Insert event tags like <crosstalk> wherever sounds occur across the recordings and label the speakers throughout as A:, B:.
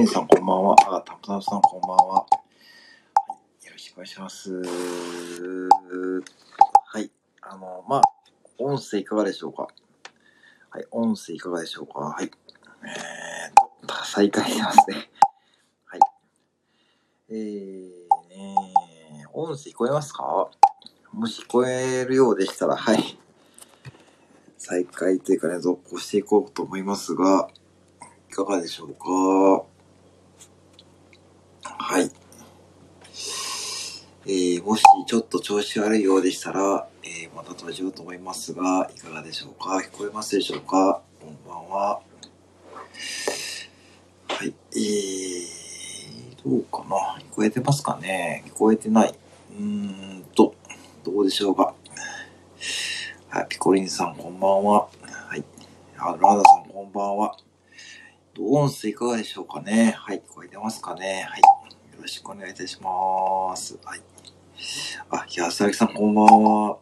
A: リンさんこんばんは。あ、タムタムさんこんばんは。よろしくお願いします。はい。あの、まあ、音声いかがでしょうか？はい、音声いかがでしょうか？はい。えーと、再開してますね。はい。えー、ね音声聞こえますか？もし聞こえるようでしたら、はい。再開というかね、続行していこうと思いますが、いかがでしょうか？はい。えー、もしちょっと調子悪いようでしたら、えー、また閉じようと思いますが、いかがでしょうか？聞こえますでしょうか？こんばんは。はい。えー、どうかな？聞こえてますかね？聞こえてない。うーんと、どうでしょうか？はい、ピコリンさんこんばんは。はい。あ、ラーダさんこんばんは。音声いかがでしょうかね？はい、聞こえてますかね？はい。よろしくお願いいたします。はい。あ、安明さんこんばんは。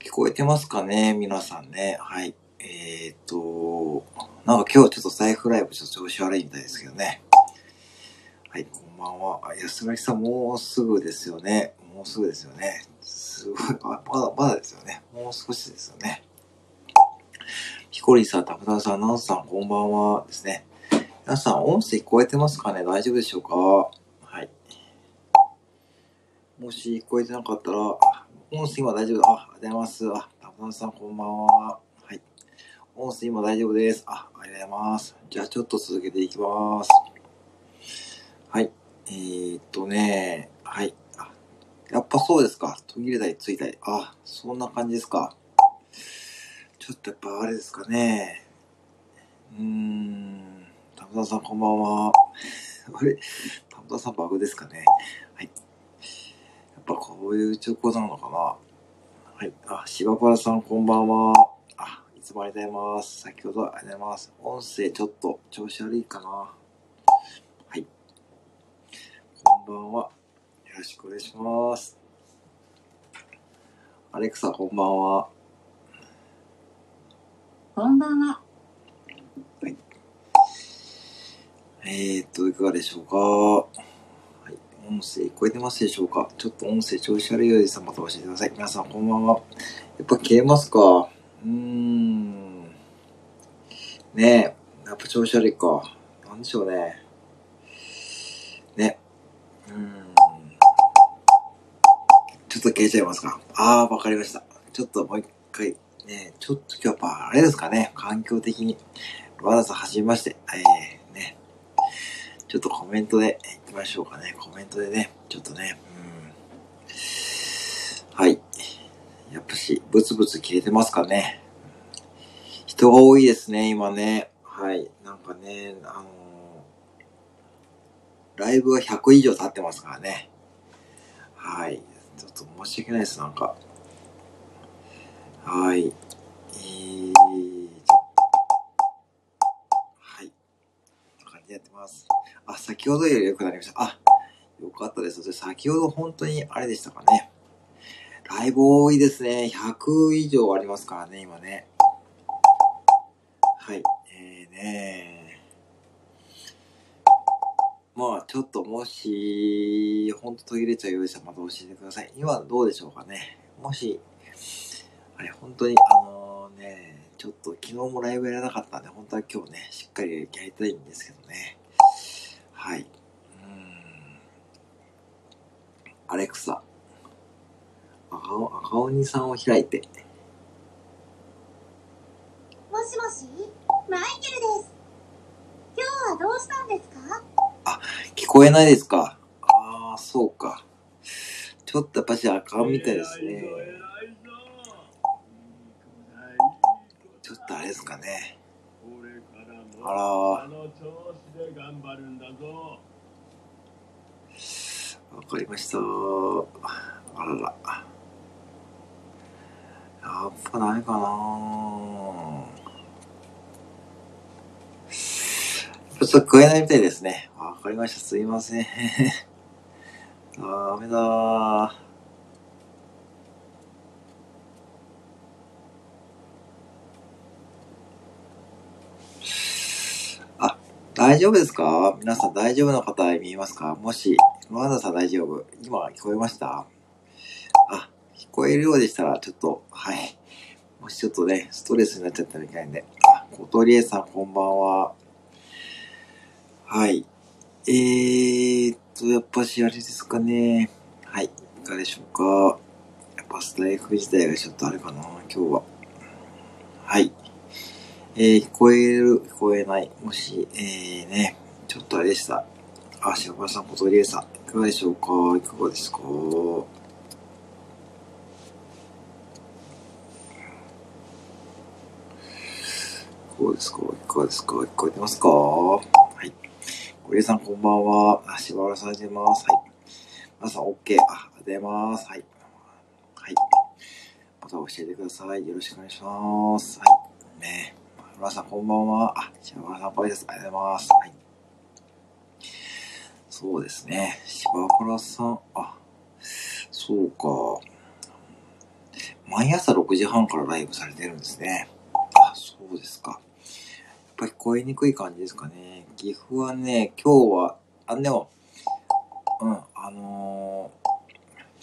A: 聞こえてますかね皆さんね。はい。えー、っと、なんか今日ちょっと財布ライブちょっと調子悪いみたいですけどね。はい、こんばんは。安明さんもうすぐですよね。もうすぐですよね。すごい、あまだ、まだですよね。もう少しですよね。ヒコリさん、タクタさん、ナンさん、こんばんはですね。皆さん、音声聞こえてますかね？大丈夫でしょうか？はい。もし聞こえてなかったら、音声今大丈夫。あ、ありがとうございます。あ、タクタさん、こんばんは。はい。音声今大丈夫です。あ、ありがとうございます。じゃあ、ちょっと続けていきます。はい。えー、っとね、はい。やっぱそうですか。途切れたりついたり。あ、そんな感じですか。ちょっとやっぱあれですかね。うーん。タムタさんこんばんは。あれ？タムタさんバグですかね。はい。やっぱこういう状況なのかな。はい。あ、シバパラさんこんばんは。あ、いつもありがとうございます。先ほどありがとうございます。音声ちょっと調子悪いかな。はい。こんばんは。よろしくお願いします。アレクサこんばんは。
B: こんばんは。
A: えーっと、いかがでしょうか？はい。音声聞こえてますでしょうか？ちょっと音声調子悪いようです。また教えてください。皆さん、こんばんは。やっぱ消えますか？うーん。ねえ。やっぱ調子悪いか。なんでしょうね。ね。うーん。ちょっと消えちゃいますか？あー、わかりました。ちょっともう一回。ねちょっと今日やっぱあれですかね。環境的に。わざわざはじめまして。えー、ちょっとコメントでいきましょうかね。コメントでね、ちょっとね、うん。はい。やっぱし、ブツブツ切れてますかね。人が多いですね、今ね。はい。なんかね、あのーライブが100以上経ってますからね。はい。ちょっと申し訳ないです、なんか。はい。えー、はい。こんな感じでやてます。あ、先ほどより良くなりました。あ、よかったです。先ほど本当にあれでしたかね。ライブ多いですね。100以上ありますからね、今ね。はい。えーねまあ、ちょっともし、ほんと途切れちゃうようでしたらまた教えてください。今どうでしょうかね。もし、あれ、本当に、あの、ちょっと昨日もライブやらなかったんで、本当は今日ね、しっかりやりたいんですけどね。はい。うーん。アレクサ。赤お赤鬼さんを開いて。
B: もしもし、マイケルです。今日はどうしたんですか？
A: 聞こえないですか？ああ、そうか。ちょっとやっぱし赤みたいですね。ちょっとあれですかね。あら
C: あの調子で頑張るんだぞ。
A: わかりました。あらら。やっぱないかなちょっと食えないみたいですね。わかりました。すいません。<laughs> ダメだー。あ、大丈夫ですか？皆さん大丈夫な方見えますか？もし、ロナさん大丈夫今聞こえました？あ、聞こえるようでしたら、ちょっと、はい。もしちょっとね、ストレスになっちゃったみたいんで。あ、小鳥江さんこんばんは。はい。えーっと、やっぱしあれですかね。はい。いかがでしょうか？やっぱスタイフ自体がちょっとあれかな、今日は。はい。えー、聞こえる、聞こえない。もし、えーね、ちょっとあれでした。あ、白川さん、小鳥江さん、いかがでしょうか？いかがですか？こうですか？いかがですか？聞こえてますか？はい。小江さん、こんばんは。あ、柴原さん、出ます。はい。皆さん、OK。あ、ありがとうございます。はい。はい。また教えてください。よろしくお願いします。はい。ね皆さん、こんばんは。あ、柴原さん、ご挨拶ありがとうございます。はい。そうですね。柴原さん、あ、そうか。毎朝6時半からライブされてるんですね。あ、そうですか。やっぱり聞こえにくい感じですかね。岐阜はね、今日は、あ、でも、うん、あのー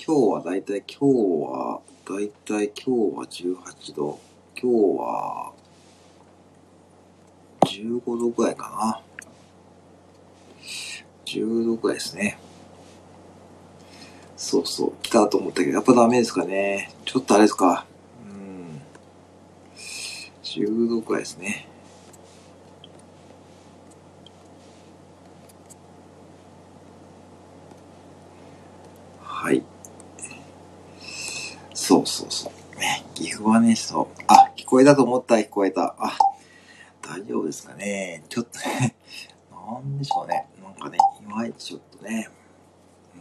A: 今日はだいたい、今日は、だいたい今日は18度。今日は、15度ぐらいかな。10度ぐらいですね。そうそう、来たと思ったけど、やっぱダメですかね。ちょっとあれですか。うん。10度くらいですね。はい。そうそうそう。ね、岐阜はね、そう。あ、聞こえたと思った聞こえた。あ、大丈夫ですかね？ちょっとね、なんでしょうね。なんかね、いまいちちょっとね。う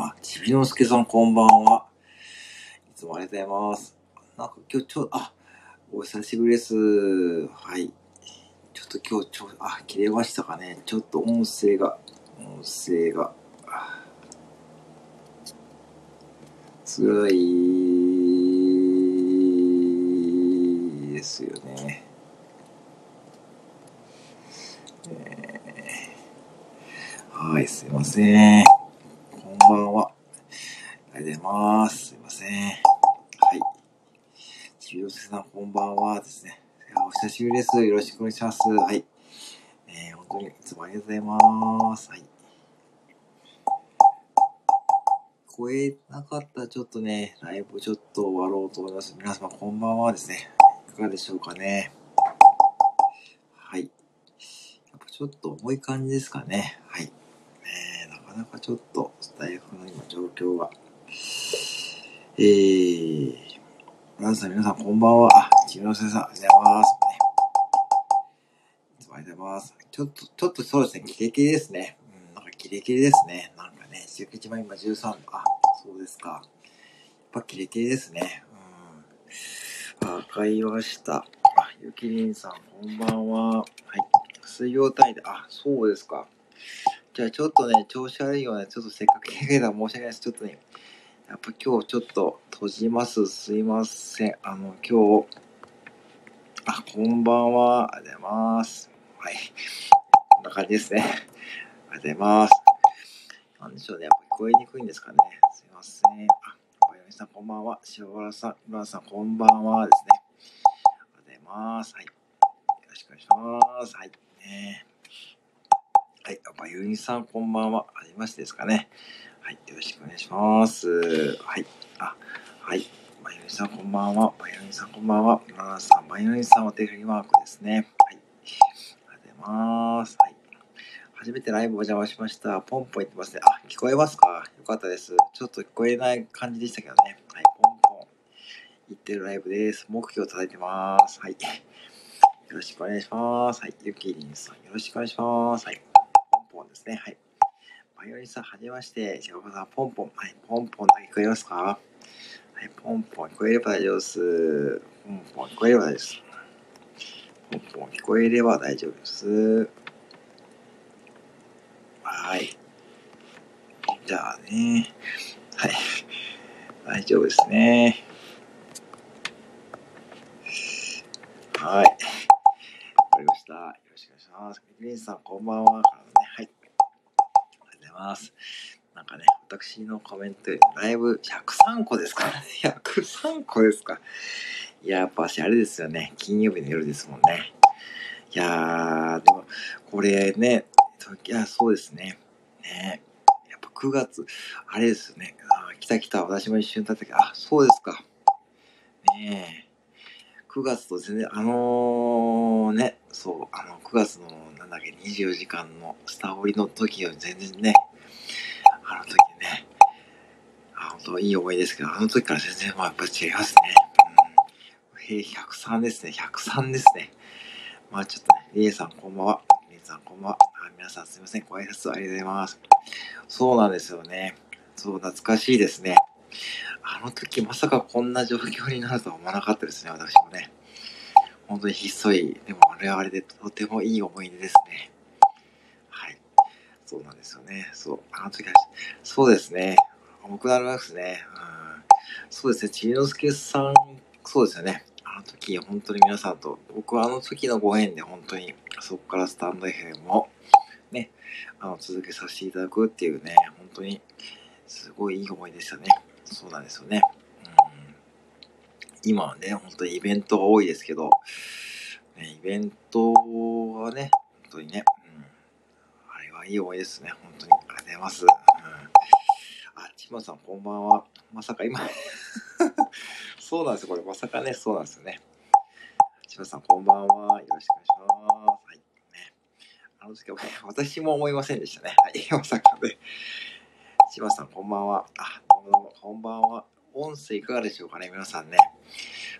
A: ん。あ、ちびのすけさんこんばんは。いつもありがとうございます。なんか今日ちょ、あ、お久しぶりです。はい。ちょっと今日ちょ、あ、切れましたかね。ちょっと音声が、音声が、あ辛いですよね。はい、すいません。こんばんは。ありがとうございます。すいません。はい。ちびおせさん、こんばんはですね。お久しぶりです。よろしくお願いします。はい。えー、本当にいつもありがとうございます。はい。聞こえなかったらちょっとね、ライブちょっと終わろうと思います。皆様こんばんはですね。いかがでしょうかね。はい。やっぱちょっと重い感じですかね。はい。かなかちょっとスタイフの今状況が。えー、皆さん、皆さんこんばんは。あ、ちびのせさん、ありがとうございます。いつもありがとうございます。ちょっと、ちょっとそうですね、キレキレですね。うん、なんかキレキレですね。なんかね、石垣島今13度。あ、そうですか。やっぱキレキレですね。うん。わかりました。あ、ゆきりんさん、こんばんは。はい。水曜単位で、あ、そうですか。じゃあちょっとね、調子悪いような、ちょっとせっかく来てくれたら申し訳ないです。ちょっとね、やっぱ今日ちょっと閉じます。すいません。あの、今日、あ、こんばんは。ありがとうございます。はい。こんな感じですね。ありがとうございます。なんでしょうね。やっぱ聞こえにくいんですかね。すいません。あ、小柳さんこんばんは。塩原さん、今田さんこんばんはですね。ありがとうございます。はい。よろしくお願いします。はい。ねはい。バユニさんこんばんは。ありましてですかね。はい。よろしくお願いします。はい。あ、はい。バユニさんこんばんは。バユニさんこんばんは。ナナさん、バユニさんお手振りマークですね。はい。ありがとうございます。はい。初めてライブお邪魔しました。ポンポン言ってますね。あ、聞こえますか？よかったです。ちょっと聞こえない感じでしたけどね。はい。ポンポン言ってるライブです。目標叩いてます。はい。よろしくお願いします。はい。ゆきりんさん、よろしくお願いします。はい。ですね。はい。バイオリンさん、はじめまして。シャバさん、ポンポン。はい。ポンポンだけ聞こえますか？はい。ポンポン聞こえれば大丈夫です。ポンポン聞こえれば大丈夫です。ポンポン聞こえれば大丈夫です。はい。じゃあね。はい。大丈夫ですね。はい。わかりました。よろしくお願いします。みりんさん、こんばんは。ます。なんかね、私のコメントよりだいぶ103個ですか <laughs> ?103 個ですか？いや、やっぱしあれですよね。金曜日の夜ですもんね。いやー、でも、これね、いや、そうですね。ねやっぱ9月、あれですよね。あ来た来た、私も一瞬経ったけど、あ、そうですか。ねえ。9月と全然、あのー、ね、そう、あの、9月の、なんだっけ、24時間のスターオリの時より全然ね、あの時ね、あ、本当いい思いですけど、あの時から全然、まあ、やっぱ違いますね。うん。平103ですね、103ですね。まあちょっとね、リエさんこんばんは。リエさんこんばんは。あ皆さんすいません、ご挨拶ありがとうございます。そうなんですよね。そう、懐かしいですね。あの時まさかこんな状況になるとは思わなかったですね、私もね。本当にひっそり、でもあれはあれでとてもいい思い出ですね。はい。そうなんですよね。そう、あの時は、そうですね。重くなりますね。うん。そうですね、ちのすけさん、そうですよね。あの時、本当に皆さんと、僕はあの時のご縁で本当に、そこからスタンド FM をね、あの、続けさせていただくっていうね、本当に、すごいいい思いでしたね。そうなんですよね。うん、今はね、本当にイベントが多いですけど、ね、イベントはね、本当にね、うん、あれはいい思いですね。本当に。ありがとうございます。うん、あ、ちまさんこんばんは。まさか今 <laughs> そうなんですよ。これまさかね、そうなんですよね。ちまさんこんばんは。よろしくお願いします。はい。ね。あの時は、私も思いませんでしたね。はい。まさかね。千葉さん、こんばんは。あ、どうもどうも、こんばんは。音声いかがでしょうかね、皆さんね。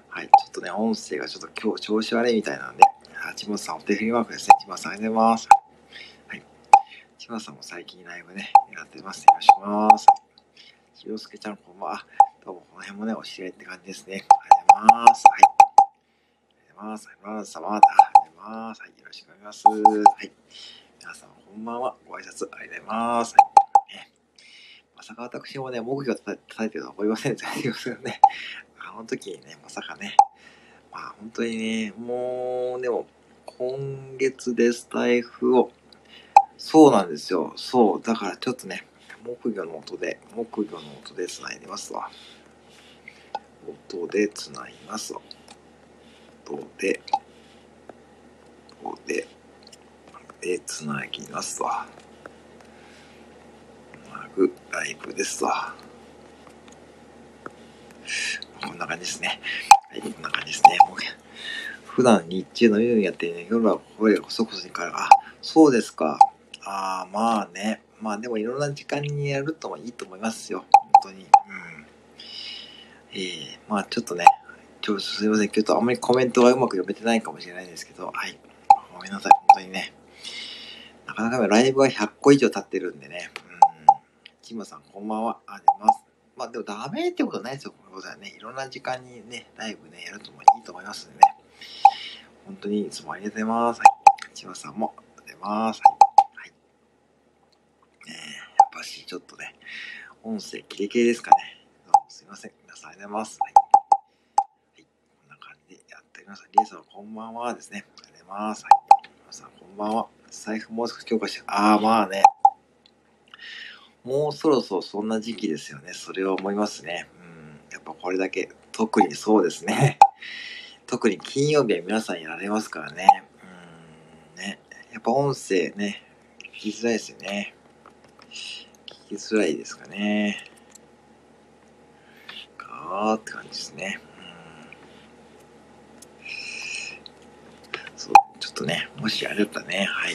A: はい、ちょっとね、音声がちょっと今日調子悪いみたいなんで、あ、千葉さん、お手振りマークですね。千葉さん、ありがとうございます。はい。千葉さんも最近ライブね、やってます。よろしくお願いします。ひろすけちゃん、こんばんは。どうも、この辺もね、お知り合いって感じですね。ありがとうございます。はい。ありがとうございます。ありがとうございます。ありがとうございます。はい、よろしくお願いします。はい。皆さん、こんばんは。ご挨拶ありがとうございます。はい。まさか私もね、木魚を叩いてるとは思いませんでしたよね。あの時にね、まさかね、まあ本当にね、もう、でも、今月でスタイフを、そうなんですよ。そう、だからちょっとね、木魚の音で、木魚の音で繋いでますわ。音で繋いますわ。音で、音で、で繋ぎますわ。マグライブですわ。こんな感じですね。はい、こんな感じですね。もう普段日中の夜にやってね、夜は声がこそこそにから、あ、そうですか。ああ、まあね。まあでもいろんな時間にやるといいと思いますよ。本当に。うん。えー、まあちょっとね、ちょっとすいません。ちょっとあんまりコメントがうまく読めてないかもしれないんですけど、はい。ごめんなさい。本当にね。なかなかライブは100個以上経ってるんでね。うん。キムさん、こんばんは。あ、出ます。まあでもダメってことないですよ。こういうことはね。いろんな時間にね、ライブね、やるともいいと思いますんでね。本当にいつもありがとうございます。はい。千葉さんもありがとうございます。はい。はい。ねえ、やっぱしちょっとね、音声キレキレですかね。どうもすいません。皆さんありがとうございます。はい。はい。こんな感じでやっております。リエさんこんばんはですね。ありがとうございます。はい。皆さんこんばんは。財布もう少し強化して、ああ、まあね。もうそろそろそんな時期ですよね。それは思いますね。うん。やっぱこれだけ、特にそうですね。<laughs> 特に金曜日は皆さんやられますからね。うん。ね。やっぱ音声ね、聞きづらいですよね。聞きづらいですかね。かーって感じですね。うん。そう、ちょっとね、もしあれだったらね、はい。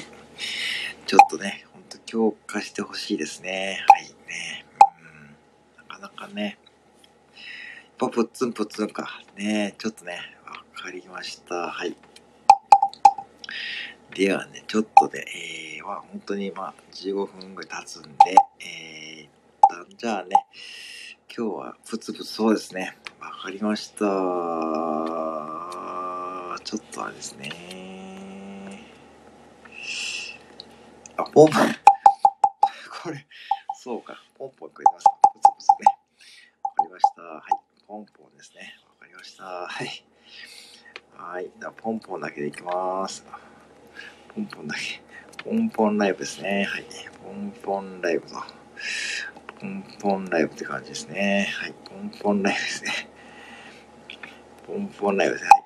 A: ちょっとね、強化してほしいですね。はいね。うん。なかなかね。やっぱプッツンプッツンか。ねちょっとね、わかりました。はい。ではね、ちょっとで、えー、は、本当にまあ、15分ぐらい経つんで、えー、一旦じゃあね、今日はプツプツそうですね。わかりました。ちょっとあれですね。あ、ポンポン。くれてますか。プツプツね。わかりました。はい。ポンポンですね。わかりました。はい。はい。じゃ、ポンポンだけでいきます。ポンポンだけ。ポンポンライブですね。はい。ポンポンライブと。ポンポンライブって感じですね。はい。ポンポンライブですね。ポンポンライブですね。はい、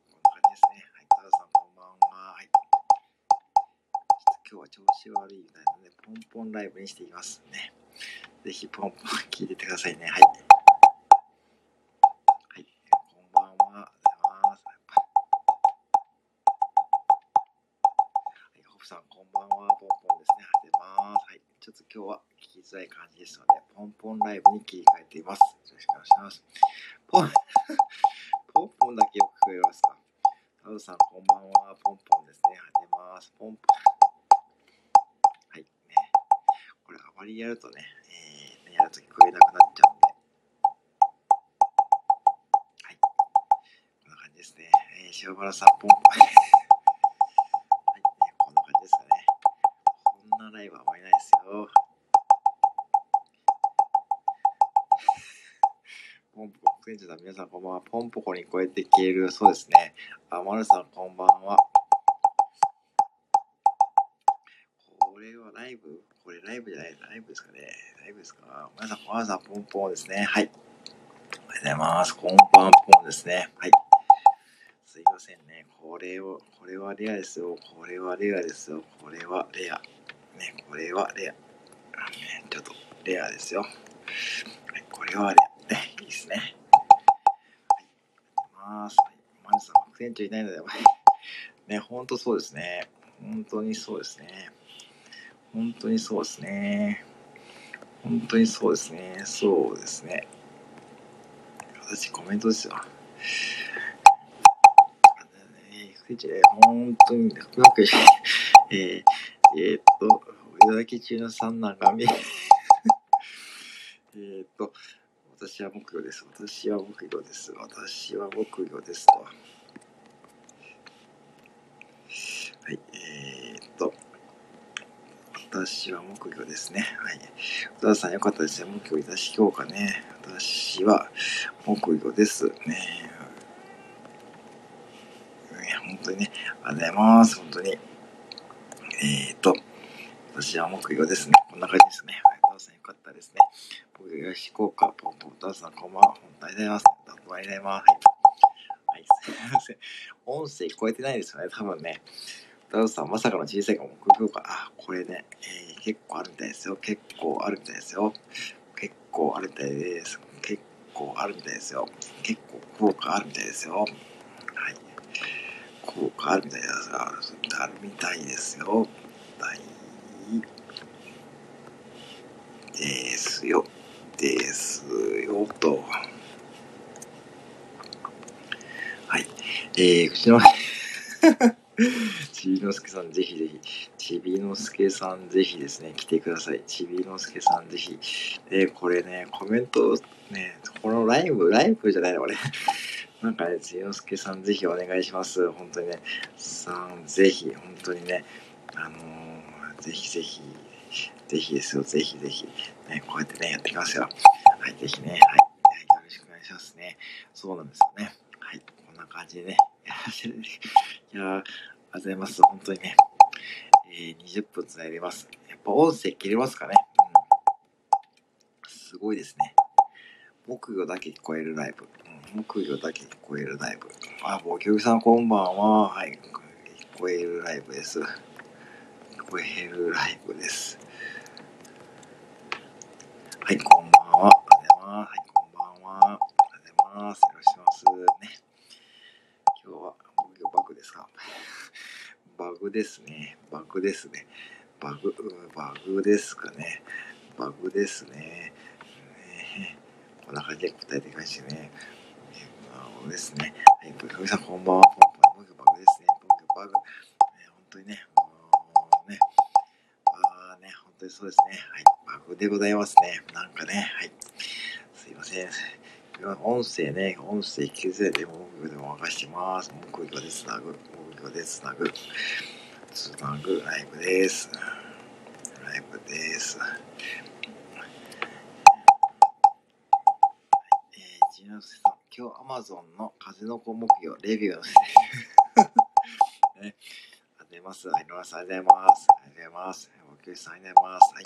A: こんな感じですね。はい。タオさんこんばんは。はい。ちょっと悪いみたいなので、ポンポンライブにしていきますね。ぜひポンポン聞いててくださいね。はい。はい。こんばんは。おはようございます。はい。ホフさん、こんばんは。ポンポンですね。ありがとうございます。はい。ちょっと今日は聞きづらい感じですので、ポンポンライブに切り替えています。よろしくお願いします。ポン、<laughs> ポンポンだけよく聞こえますか？タウさん、こんばんは。ポンポンですね。ありがとうございます。ポンポン。はい。ね。これあまりやるとね、えー、やると聞こえなくなっちゃうんで。はい。こんな感じですね。えー、塩原さん、ポンポン。はい、ね。こんな感じですかね。こんなライブはあまりないですよ。ポンポコ、店長さん、皆さんこんばんは。ポンポコにこうやって消える、そうですね。あ、まるさんこんばんは。イブじゃない、ライブですかね。ライブですか皆さん、皆さん、ポンポンですね。はい。おはようございます。こんばんポンですね。はい。すいませんね。これを、これはレアですよ。これはレアですよ。これはレア。ね、これはレア。ね、ちょっとレアですよ。はい、これはレア。ね、いいですね。はい。ます。はい。マルさん、副店長いないので、ね、ほんとそうですね。本当にそうですね。本当にそうですね。本当にそうですね。そうですね。私、コメントですよ。本当に、うまく、えー、えーっと、腕だけ中の三男が見え、えっと、私は木魚です。私は木魚です。私は木魚ですと。はい、えーっと、私は木魚ですね。はい。小田さんよかったですね。木魚いたし評価ね。私は木魚ですね。本当にね、ありがとうございます。本当に。えーっと、私は木魚ですね。こんな感じですね。はい、小田さんよかったですね。僕が東福岡、ポンポン、ダーさん、こんばんは。本当にありがとうございます。どうもありがとうございます。はい。はい、すいません。音声聞こえてないですよね、多分ね。ダウさん、まさかの小さいかも、目標か。あ、これね、えー、結構あるみたいですよ。結構あるみたいですよ。結構あるみたいです。結構あるみたいですよ。結構効果あるみたいですよ。はい。効果あるみたいですが、あるみたいですよ。はい。ですよ。ですよ、と。はい。えー、口の、ちびのすけさん、ぜひぜひ、ちびのすけさん、ぜひですね、来てください。ちびのすけさん、ぜひ。え、これね、コメント、ね、このライブ、ライブじゃないの、これ。なんかね、ちびのすけさん、ぜひお願いします。本当にね、さん、ぜひ、本当にね、あのー、ぜひぜひ、ぜひですよ、ぜひぜひ、ね、こうやってね、やっていきますよ。はい、ぜひね、はい、よろしくお願いしますね。そうなんですよね。はい、こんな感じでね、<laughs> いや、ありがとうございます。本当にね、えー、20分つないでます。やっぱ音声切れますかね。うん。すごいですね。木魚だけ聞こえるライブ。うん、木魚だけ聞こえるライブ。あ、もう、きょうさんこんばんは。はい、聞こえるライブです。聞こえるライブです。はい、こんばんは。おはようございます。はい、こんばんは。おはようございます。よろしくお願いします。ね。今日は、僕がバグですかバグですね。バグですね。バグ、バグですかね。バグですね。ねこんな感じで答えていきましてね。バグですね。はい、ブルさんこんばんは。ポンポン僕バグですね。僕バグ。ね、本当にね。もうね。あね、本当にそうですね。はい、バグでございますね。なんかね、はい。すいません。音声ね、音声聞きづらいでも、僕でも任してます。木魚でつなぐ。木魚でつなぐ。つなぐライブです。ライブです。えー、ジノスさん、今日アマゾンの風の子木魚レビューをして <laughs> ありがとうございます。ありがとうございます。ありがとうございます。木内さん、ありがとうございます。はい。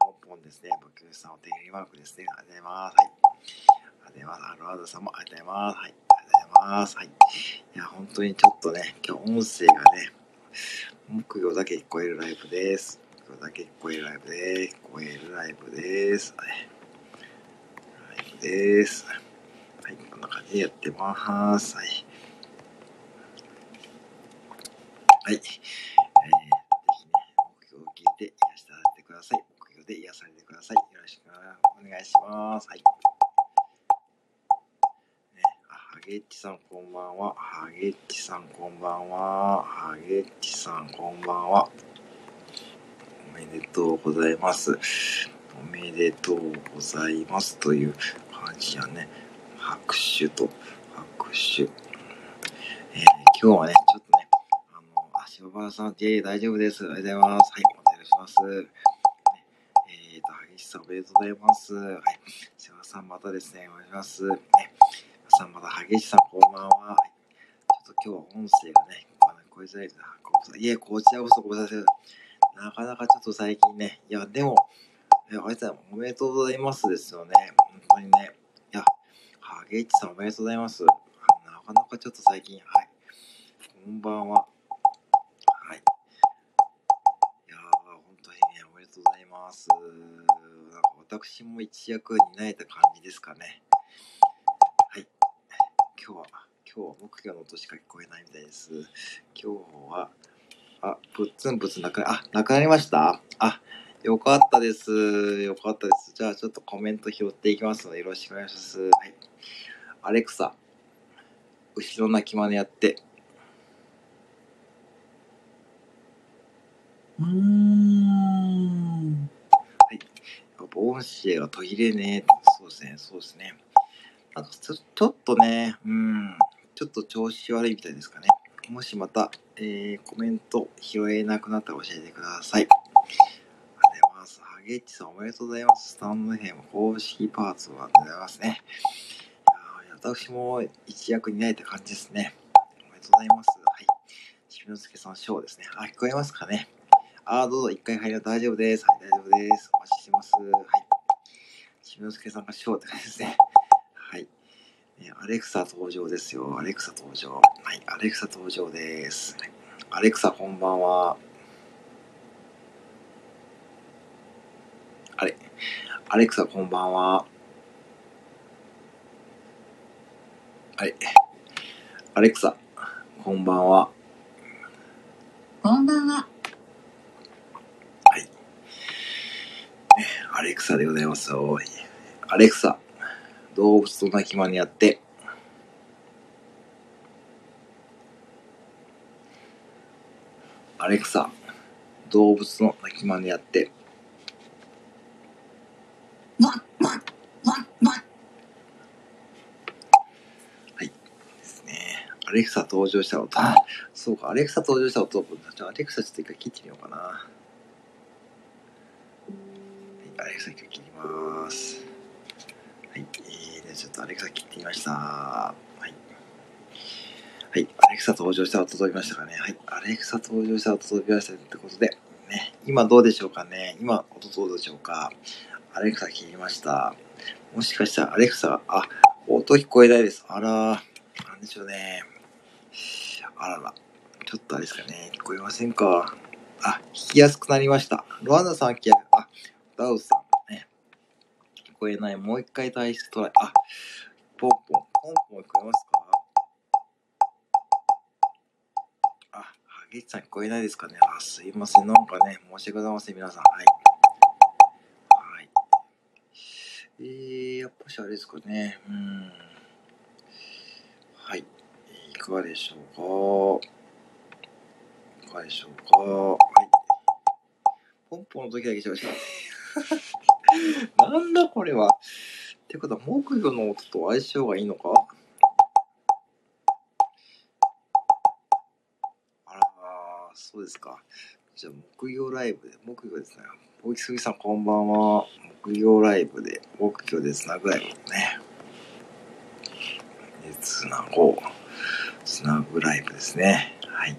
A: ポンポンですね。木内さん、お手振りマークですね。ありがとうございます。はい。ありがとうございます。アルワードさんもありがとうございます。はい。ありがとうございます。はい。いや、本当にちょっとね、今日音声がね、木曜だけ聞こえるライブです。木曜だけ聞こえるライブです。聞こえるライブです。はい。ライブです。はい、こんな感じでやってます。はい。はい。えー、ぜひね、目標を聞いて癒してあげてください。目標で癒されてください。よろしくお願いします。はい。さんこんばんは。ハゲッチさんこんばんは。ハゲッチさんこんばんは。おめでとうございます。おめでとうございます。という感じやね。拍手と拍手。えー、今日はね、ちょっとね、あの、あ、柴原さん、J 大丈夫です。ありがとうございます。はい、お願いします。えーと、激しさんおめでとうございます。はい、柴原さんまたですね、お願いします。ね、さんまた激しさんこんばんは。ちょっと今日は音声がね、こう声づらいです。いえ、こちらこそごめんなさい。なかなかちょっと最近ね、いや、でも、いや、あいつはおめでとうございますですよね。本当にね。いや、ハゲイチさんおめでとうございます。なかなかちょっと最近、はい。こんばんは。はい。いやー、本当にね、おめでとうございます。なんか私も一役担えた感じですかね。はい。今日は、今日は木魚の音しか聞こえないみたいです。今日は、あ、ぷっつんぷつなくな、あ、なくなりましたあ、よかったです。よかったです。じゃあちょっとコメント拾っていきますのでよろしくお願いします。はい。アレクサ、後ろ泣き真似やって。
D: うーん。
A: やっぱ音声が途切れねそうですね、そうですね。なんかちょっとね、うん、ちょっと調子悪いみたいですかね。もしまた、えー、コメント拾えなくなったら教えてください。ありがとうございます。ハゲッチさんおめでとうございます。スタンドヘム公式パーツはございますね。私も一役担えた感じですね。おめでとうございます。はい。しみのすけさん、ショーですね。あ、聞こえますかね。あ、どうぞ、一回入れば大丈夫です。はい、大丈夫です。お待ちしてます。はい。しみのすけさんがショーって感じですね。アレクサ登場ですよ。アレクサ登場。はい、アレクサ登場です。アレクサ、こんばんは。あれ、アレクサ、こんばんは。はい。アレクサ、こんばんは。
D: こんばんは。
A: アレクサでございますよ。アレクサ、動物と鳴き真似やって。アレクサ、動物の鳴き真似やって。
D: わっわっわっわっ。
A: ですね。アレクサ登場した音。そうか、アレクサ登場した音。じゃあ、アレクサちょっと一回切ってみようかな。はい、アレクサ一回切ります。はい、えー、ちょっとアレクサ切ってみました。はい。はい、アレクサ登場した音届きましたかね。はい、アレクサ登場した音届きましたってことで、ね、今どうでしょうかね。今、音どうでしょうか。アレクサ切りました。もしかしたらアレクサ、あ、音聞こえないです。あら、なんでしょうね。あらら、ちょっとあれですかね。聞こえませんか。あ、聞きやすくなりました。ロアンダさん聞きやすあ、ダウさん、こえない。もう一回対質トライ。あ、ポンポン、ポンポン聞こえますか？あ、ハゲッチさん聞こえないですかね？あ、すいません。なんかね、申し訳ございません。皆さん。はい。はい。えー、やっぱしあれですかね。うん。はい。いかがでしょうか？いかがでしょうか？はい。ポンポンの時だけちょっと <laughs> なんだこれは。ってことは、木魚の音と相性がいいのか？あら、そうですか。じゃあ、木魚ライブで、木魚ですね。大木杉さん、こんばんは。木魚ライブで、木魚でつなぐライブね。でつなごう。つなぐライブですね。はい。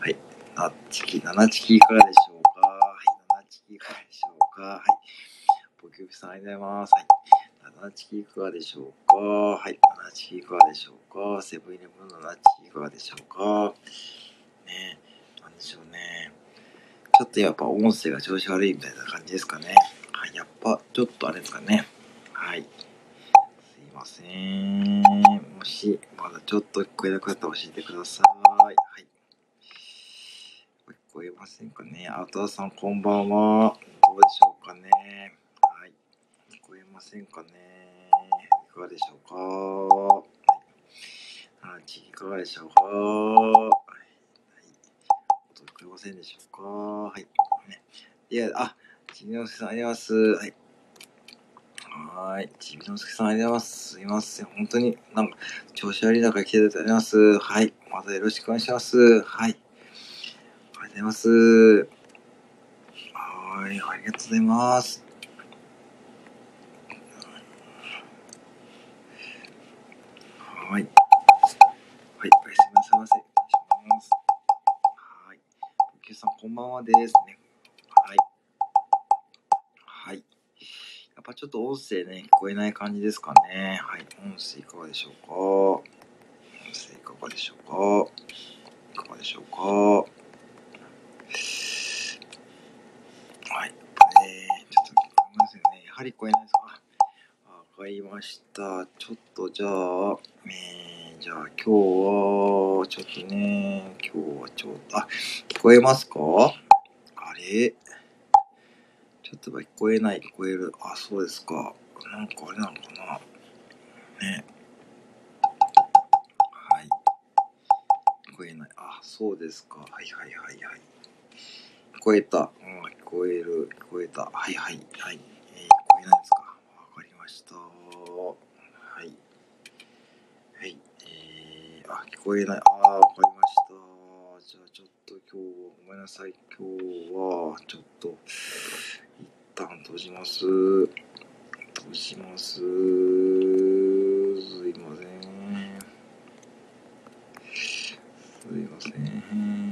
A: はい。なチキ、7チキいかがでしょうかはい。7チキいかがでしょうかはい。さんありがとうございます。はい。7チキいかがでしょうか？はい。7チキいかがでしょうか？セブンイレブンの7チキいかがでしょうか？ねなんでしょうね。ちょっとやっぱ音声が調子悪いみたいな感じですかね。はい。やっぱちょっとあれですかね。はい。すいません。もし、まだちょっと聞こえなくなったら教えてください。はい。聞こえませんかね。あとわさん、こんばんは。どうでしょうか？せんかね。いかがでしょうか。はい。いかがでしょうか。はい。音聞こえませんでしょうか。はい。ね、いや、あ、ちびのすけさん、あります。はい。はい。ちびのすけさん、ありがとうございます。すいません。本当に、なんか、調子悪い中来ていただいてあります。はい。またよろしくお願いします。はい。ありがとうございます。はい。ありがとうございます。はーい。はい。おやすみなさいませ。お願いします。はーい。おきゅうさですね。はい。はい。やっぱちょっと音声ね、聞こえない感じですかね。はい。音声いかがでしょうか？音声いかがでしょうか？いかがでしょうか？はい。えー、ちょっと聞こえますよね。やはり聞こえないですか？あわかりました。ちょっとじゃあ、えー、じゃあ今日は、ちょっとね、今日はちょっと、あ、聞こえますか？あれちょっと聞こえない、聞こえる。あ、そうですか。なんかあれなのかなね。はい。聞こえない。あ、そうですか。はいはいはいはい。聞こえた。うん、聞こえる。聞こえた。はいはいはい。えー、聞こえないですか。わかりました。はい。はい。えー、あ、聞こえない。あー、わかりました。じゃあちょっと今日は、ごめんなさい。今日は、ちょっと、一旦閉じます。閉じます。すいません。すいません。